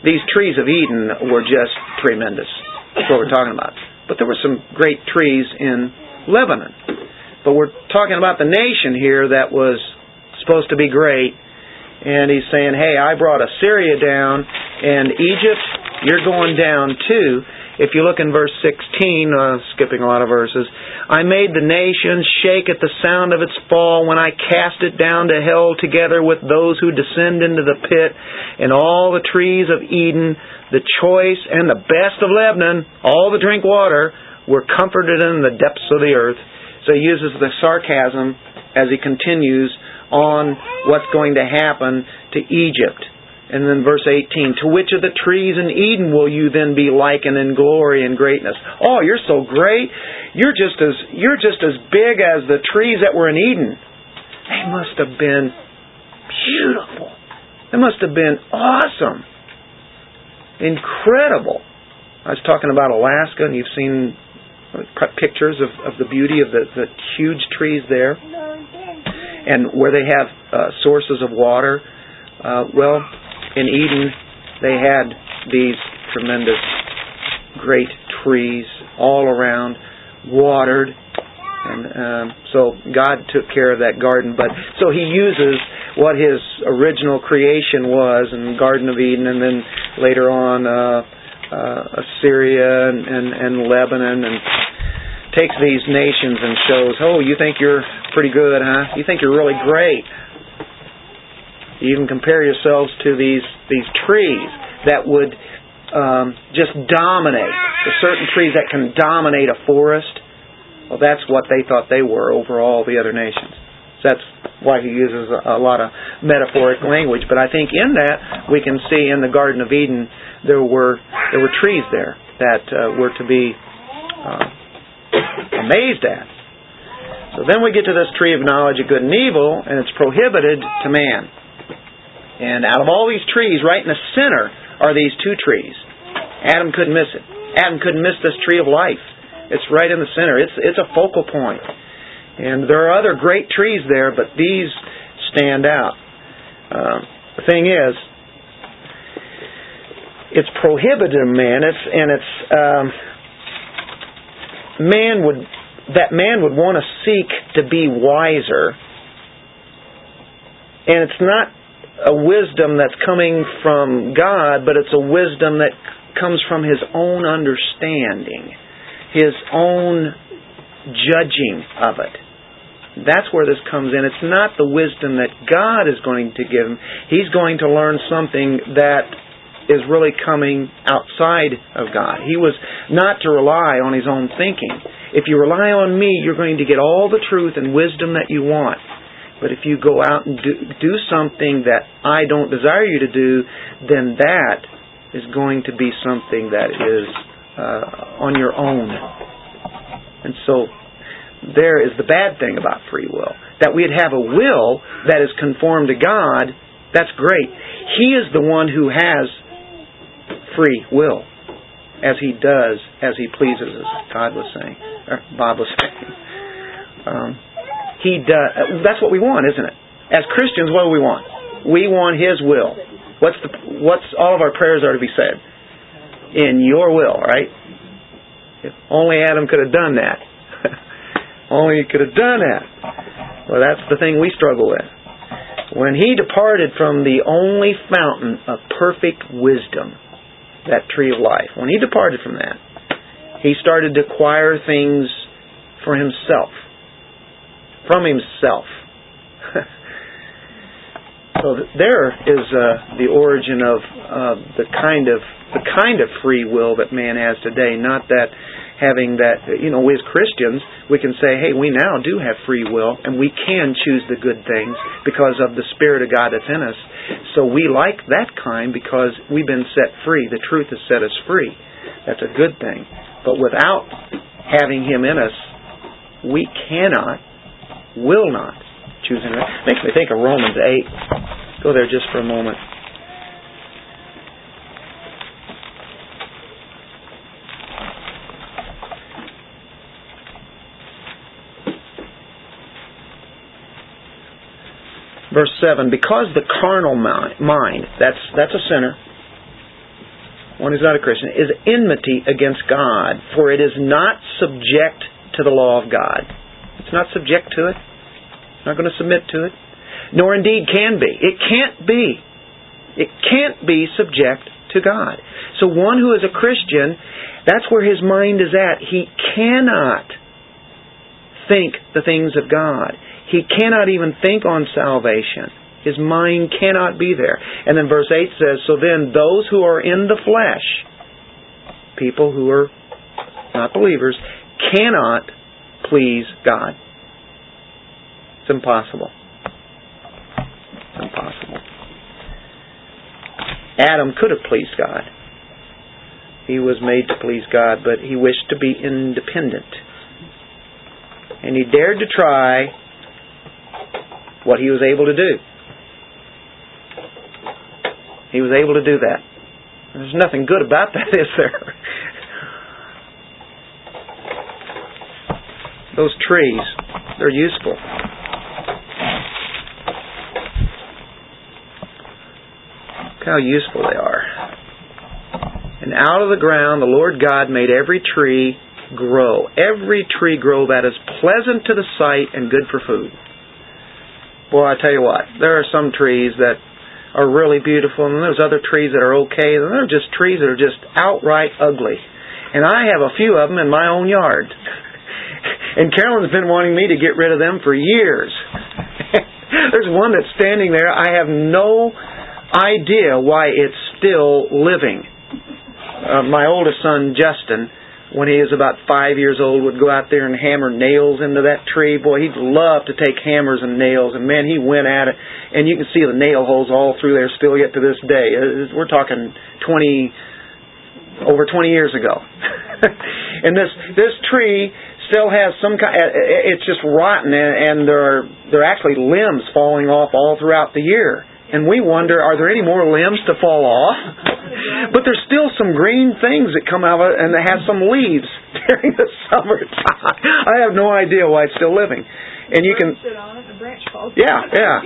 these trees of Eden were just tremendous. That's what we're talking about. But there were some great trees in Lebanon. But we're talking about the nation here that was supposed to be great. And he's saying, hey, I brought Assyria down, and Egypt you're going down too. If you look in verse 16, uh, skipping a lot of verses, I made the nations shake at the sound of its fall when I cast it down to hell together with those who descend into the pit, and all the trees of Eden, the choice and the best of Lebanon, all the drink water, were comforted in the depths of the earth. So he uses the sarcasm as he continues on what's going to happen to Egypt. And then verse 18, to which of the trees in Eden will you then be likened in glory and greatness? Oh, you're so great. You're just as, you're just as big as the trees that were in Eden. They must have been beautiful. They must have been awesome. Incredible. I was talking about Alaska and you've seen pictures of, of the beauty of the, the huge trees there and where they have uh, sources of water. Uh, well, in Eden, they had these tremendous, great trees all around, watered, and um, so God took care of that garden. But so He uses what His original creation was in the Garden of Eden, and then later on uh, uh, Assyria and, and, and Lebanon, and takes these nations and shows, oh, you think you're pretty good, huh? You think you're really great. You even compare yourselves to these these trees that would um, just dominate. The certain trees that can dominate a forest. Well, that's what they thought they were over all the other nations. So that's why he uses a, a lot of metaphoric language. But I think in that we can see in the Garden of Eden there were there were trees there that uh, were to be uh, amazed at. So then we get to this tree of knowledge of good and evil, and it's prohibited to man. And out of all these trees, right in the center are these two trees. Adam couldn't miss it. Adam couldn't miss this tree of life. It's right in the center. It's it's a focal point. And there are other great trees there, but these stand out. Uh, the thing is, it's prohibited man. It's and it's um, man would that man would want to seek to be wiser, and it's not a wisdom that's coming from God, but it's a wisdom that comes from his own understanding, his own judging of it. That's where this comes in. It's not the wisdom that God is going to give him. He's going to learn something that is really coming outside of God. He was not to rely on his own thinking. If you rely on me, you're going to get all the truth and wisdom that you want. But if you go out and do, do something that I don't desire you to do, then that is going to be something that is uh, on your own. And so there is the bad thing about free will. That we'd have a will that is conformed to God, that's great. He is the one who has free will as he does, as he pleases, as God was saying, or Bob was saying. Um, he does. That's what we want, isn't it? As Christians, what do we want? We want His will. What's the? What's all of our prayers are to be said in Your will, right? If only Adam could have done that. only he could have done that. Well, that's the thing we struggle with. When he departed from the only fountain of perfect wisdom, that tree of life, when he departed from that, he started to acquire things for himself. From himself. so there is uh, the origin of uh, the kind of the kind of free will that man has today. Not that having that, you know, as Christians, we can say, hey, we now do have free will and we can choose the good things because of the Spirit of God that's in us. So we like that kind because we've been set free. The truth has set us free. That's a good thing. But without having Him in us, we cannot, will not choose Him. Makes me think of Romans 8. Go there just for a moment. Verse 7 because the carnal mind that's that's a sinner. One who's not a christian is enmity against god for it is not subject to the law of god. It's not subject to it. It's not going to submit to it. Nor indeed can be. It can't be. It can't be subject to god. So one who is a christian that's where his mind is at. He cannot think the things of god he cannot even think on salvation. His mind cannot be there. And then verse 8 says, So then those who are in the flesh, people who are not believers, cannot please God. It's impossible. It's impossible. Adam could have pleased God. He was made to please God, but he wished to be independent. And he dared to try what he was able to do. He was able to do that. There's nothing good about that, is there? Those trees, they're useful. Look how useful they are. And out of the ground the Lord God made every tree grow. Every tree grow that is pleasant to the sight and good for food. Boy, I tell you what, there are some trees that are really beautiful, and there's other trees that are okay, and there are just trees that are just outright ugly. And I have a few of them in my own yard. and Carolyn's been wanting me to get rid of them for years. there's one that's standing there. I have no idea why it's still living. Uh, my oldest son, Justin, when he was about five years old, would go out there and hammer nails into that tree. Boy, he'd love to take hammers and nails, and man, he went at it, and you can see the nail holes all through there still yet to this day. Uh, we're talking twenty, over twenty years ago, and this this tree still has some kind. Uh, it's just rotten, and, and there are there are actually limbs falling off all throughout the year and we wonder, are there any more limbs to fall off? but there's still some green things that come out of it, and it have some leaves during the summertime. I have no idea why it's still living. And you can. sit on it. The branch falls. Yeah, yeah.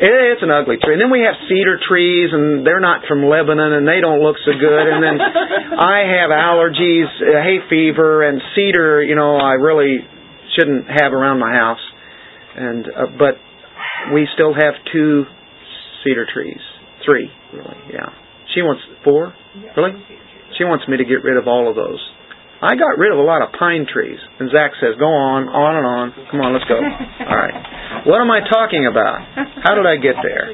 It's an ugly tree. And then we have cedar trees, and they're not from Lebanon, and they don't look so good. And then I have allergies, uh, hay fever, and cedar. You know, I really shouldn't have around my house. And uh, but we still have two cedar trees. Three, really, yeah. She wants four? Really? She wants me to get rid of all of those. I got rid of a lot of pine trees. And Zach says, go on, on and on. Come on, let's go. All right. What am I talking about? How did I get there?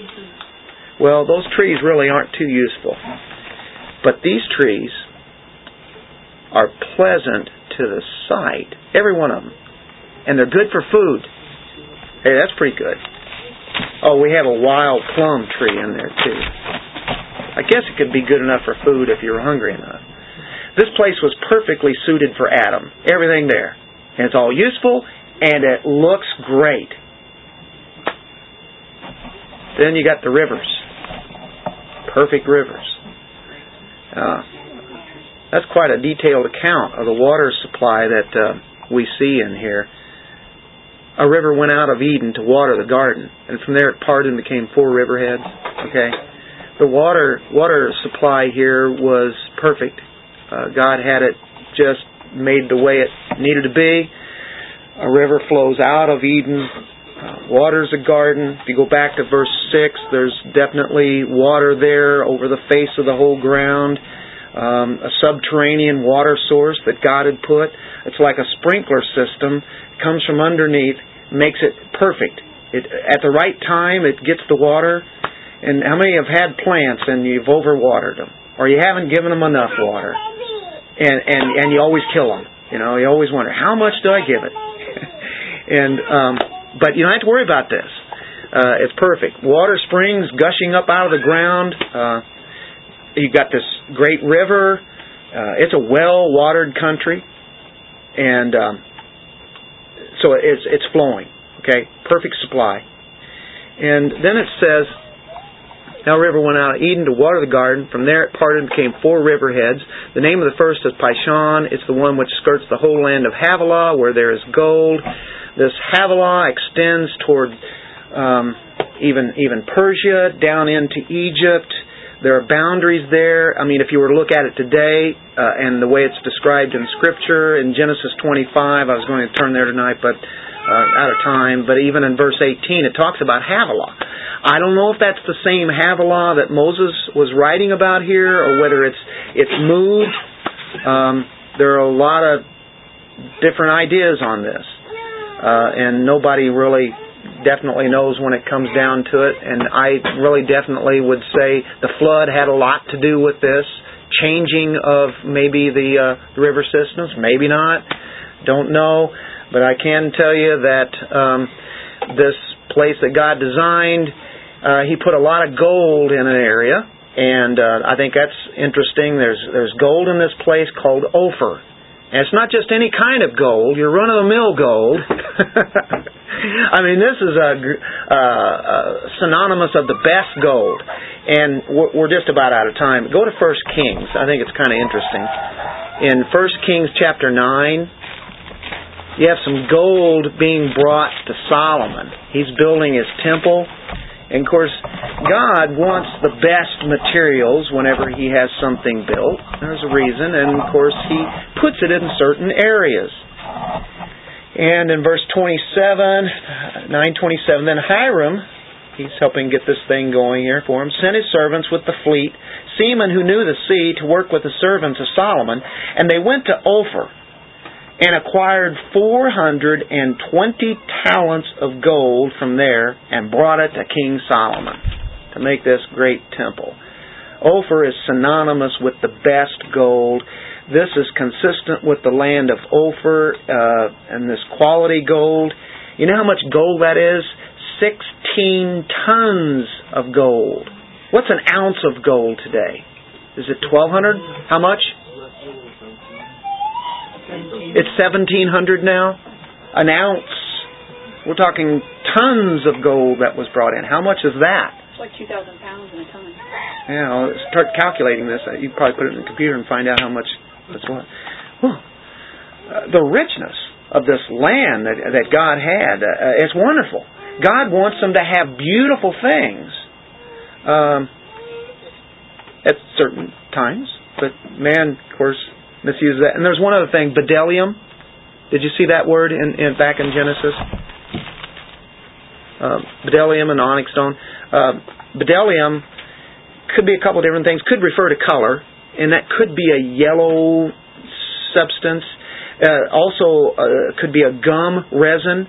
Well, those trees really aren't too useful. But these trees are pleasant to the sight, every one of them. And they're good for food. Hey, that's pretty good. Oh, we have a wild plum tree in there too. I guess it could be good enough for food if you're hungry enough. This place was perfectly suited for Adam. Everything there. And it's all useful and it looks great. Then you got the rivers. Perfect rivers. Uh, that's quite a detailed account of the water supply that uh, we see in here. A river went out of Eden to water the garden, and from there it parted and became four riverheads. Okay, the water water supply here was perfect. Uh, God had it just made the way it needed to be. A river flows out of Eden, uh, waters a garden. If you go back to verse 6, there's definitely water there over the face of the whole ground. Um, a subterranean water source that God had put. It's like a sprinkler system. It comes from underneath, makes it perfect. It, at the right time, it gets the water. And how many have had plants and you've overwatered them, or you haven't given them enough water, and and and you always kill them. You know, you always wonder how much do I give it, and um, but you don't have to worry about this. Uh, it's perfect. Water springs gushing up out of the ground. Uh, you've got this great river. Uh, it's a well-watered country, and um, so it's it's flowing. Okay, perfect supply. And then it says, now river went out of Eden to water the garden. From there it parted and became four river heads. The name of the first is Pishon. It's the one which skirts the whole land of Havilah, where there is gold. This Havilah extends toward um, even even Persia, down into Egypt. There are boundaries there. I mean, if you were to look at it today uh, and the way it's described in Scripture in Genesis 25, I was going to turn there tonight, but uh, out of time. But even in verse 18, it talks about Havilah. I don't know if that's the same Havilah that Moses was writing about here, or whether it's it's moved. Um, there are a lot of different ideas on this uh, and nobody really definitely knows when it comes down to it. And I really definitely would say the flood had a lot to do with this changing of maybe the, uh, river systems, maybe not. Don't know, but I can tell you that um, this place that God designed, uh, He put a lot of gold in an area, and uh, I think that's interesting. There's there's gold in this place called Ophir. And it's not just any kind of gold, your run of the mill gold. I mean, this is a, a, a uh, uh, synonymous of the best gold. And we're, we're just about out of time. Go to First Kings. I think it's kind of interesting. In First Kings chapter 9, you have some gold being brought to Solomon. He's building his temple. And of course, God wants the best materials whenever He has something built. There's a reason, and of course, He puts it in certain areas. And in verse 27, uh, 927, then Hiram, he's helping get this thing going here for him, sent his servants with the fleet, seamen who knew the sea, to work with the servants of Solomon, and they went to Ophir and acquired 420 talents of gold from there and brought it to King Solomon to make this great temple. Ophir is synonymous with the best gold. This is consistent with the land of Ophir uh, and this quality gold. You know how much gold that is? 16 tons of gold. What's an ounce of gold today? Is it 1200? How much? It's 1700 now. An ounce. We're talking tons of gold that was brought in. How much is that? It's like 2,000 pounds in a ton. Yeah, I'll start calculating this. You probably put it in the computer and find out how much that's what. Well, uh, the richness of this land that, that God had, uh, it's wonderful. God wants them to have beautiful things um, at certain times, but man, of course, misuses that. And there's one other thing, bdellium. Did you see that word in, in back in Genesis? Uh, bdellium and onyx stone. Uh, could be a couple different things. Could refer to color, and that could be a yellow substance. Uh, also, uh, could be a gum resin,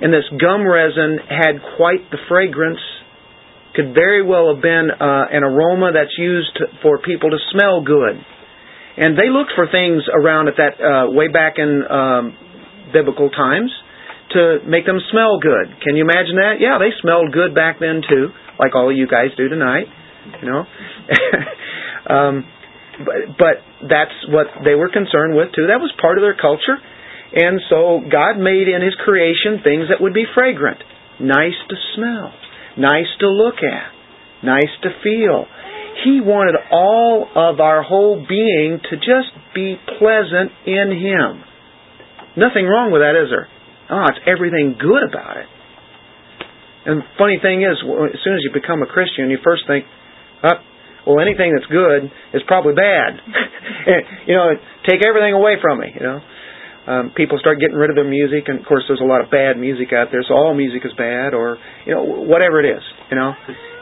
and this gum resin had quite the fragrance. Could very well have been uh, an aroma that's used for people to smell good. And they looked for things around at that uh, way back in um, biblical times to make them smell good. Can you imagine that? Yeah, they smelled good back then too, like all of you guys do tonight. You know. um, but, but that's what they were concerned with too. That was part of their culture. And so God made in His creation things that would be fragrant, nice to smell, nice to look at, nice to feel. He wanted all of our whole being to just be pleasant in Him. Nothing wrong with that, is there? Oh, it's everything good about it. And funny thing is, as soon as you become a Christian, you first think, oh, well, anything that's good is probably bad. you know, take everything away from me, you know um, people start getting rid of their music, and of course, there's a lot of bad music out there. So all music is bad, or you know, whatever it is, you know.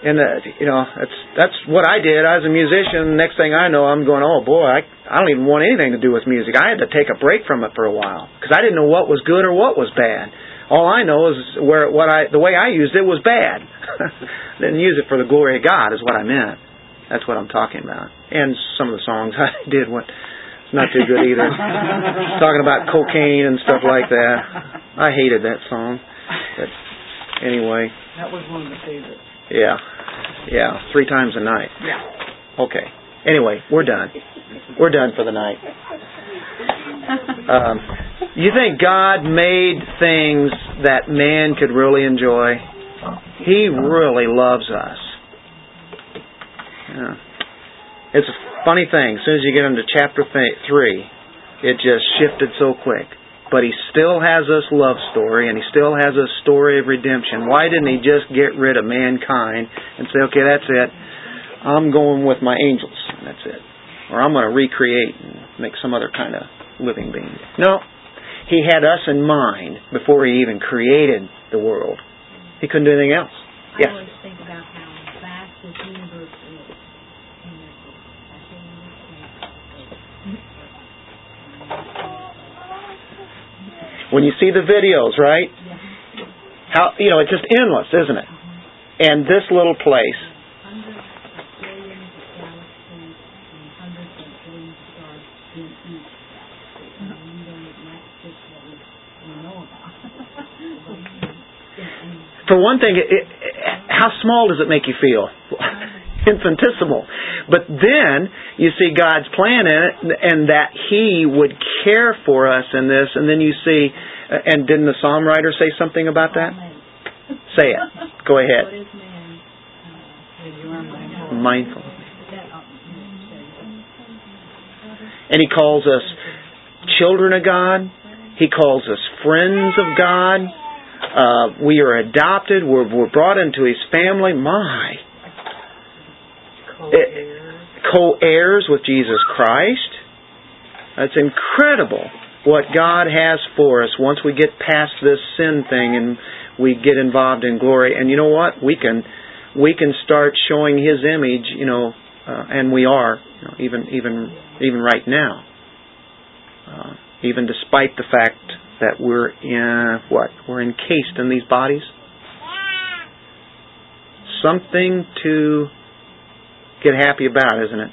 And uh, you know, that's that's what I did. I was a musician. Next thing I know, I'm going, oh boy, I I don't even want anything to do with music. I had to take a break from it for a while because I didn't know what was good or what was bad. All I know is where what I the way I used it was bad. didn't use it for the glory of God is what I meant. That's what I'm talking about. And some of the songs I did what not too good either. Talking about cocaine and stuff like that. I hated that song. But anyway. That was one of the favorites. Yeah. Yeah. Three times a night. Yeah. Okay. Anyway, we're done. We're done for the night. Um, you think God made things that man could really enjoy? He really loves us. Yeah. It's a funny thing. As soon as you get into chapter th- three, it just shifted so quick. But he still has this love story, and he still has a story of redemption. Why didn't he just get rid of mankind and say, "Okay, that's it. I'm going with my angels. And that's it," or "I'm going to recreate and make some other kind of living being"? No, he had us in mind before he even created the world. He couldn't do anything else. I always think about how vast this universe is. When you see the videos, right? How you know it's just endless, isn't it? And this little place. For one thing, it, it, how small does it make you feel? Infinitesimal. But then you see God's plan in it, and that He would care for us in this, and then you see, and didn't the psalm writer say something about that? Say it. Go ahead. Uh, Mindful. uh, And He calls us children of God. He calls us friends of God. Uh, we are adopted. We're, we're brought into His family. My. Co-heirs with Jesus Christ. That's incredible what God has for us once we get past this sin thing and we get involved in glory. And you know what? We can we can start showing His image. You know, uh, and we are you know, even even even right now. Uh, even despite the fact that we're in what we're encased in these bodies. Something to get happy about, isn't it?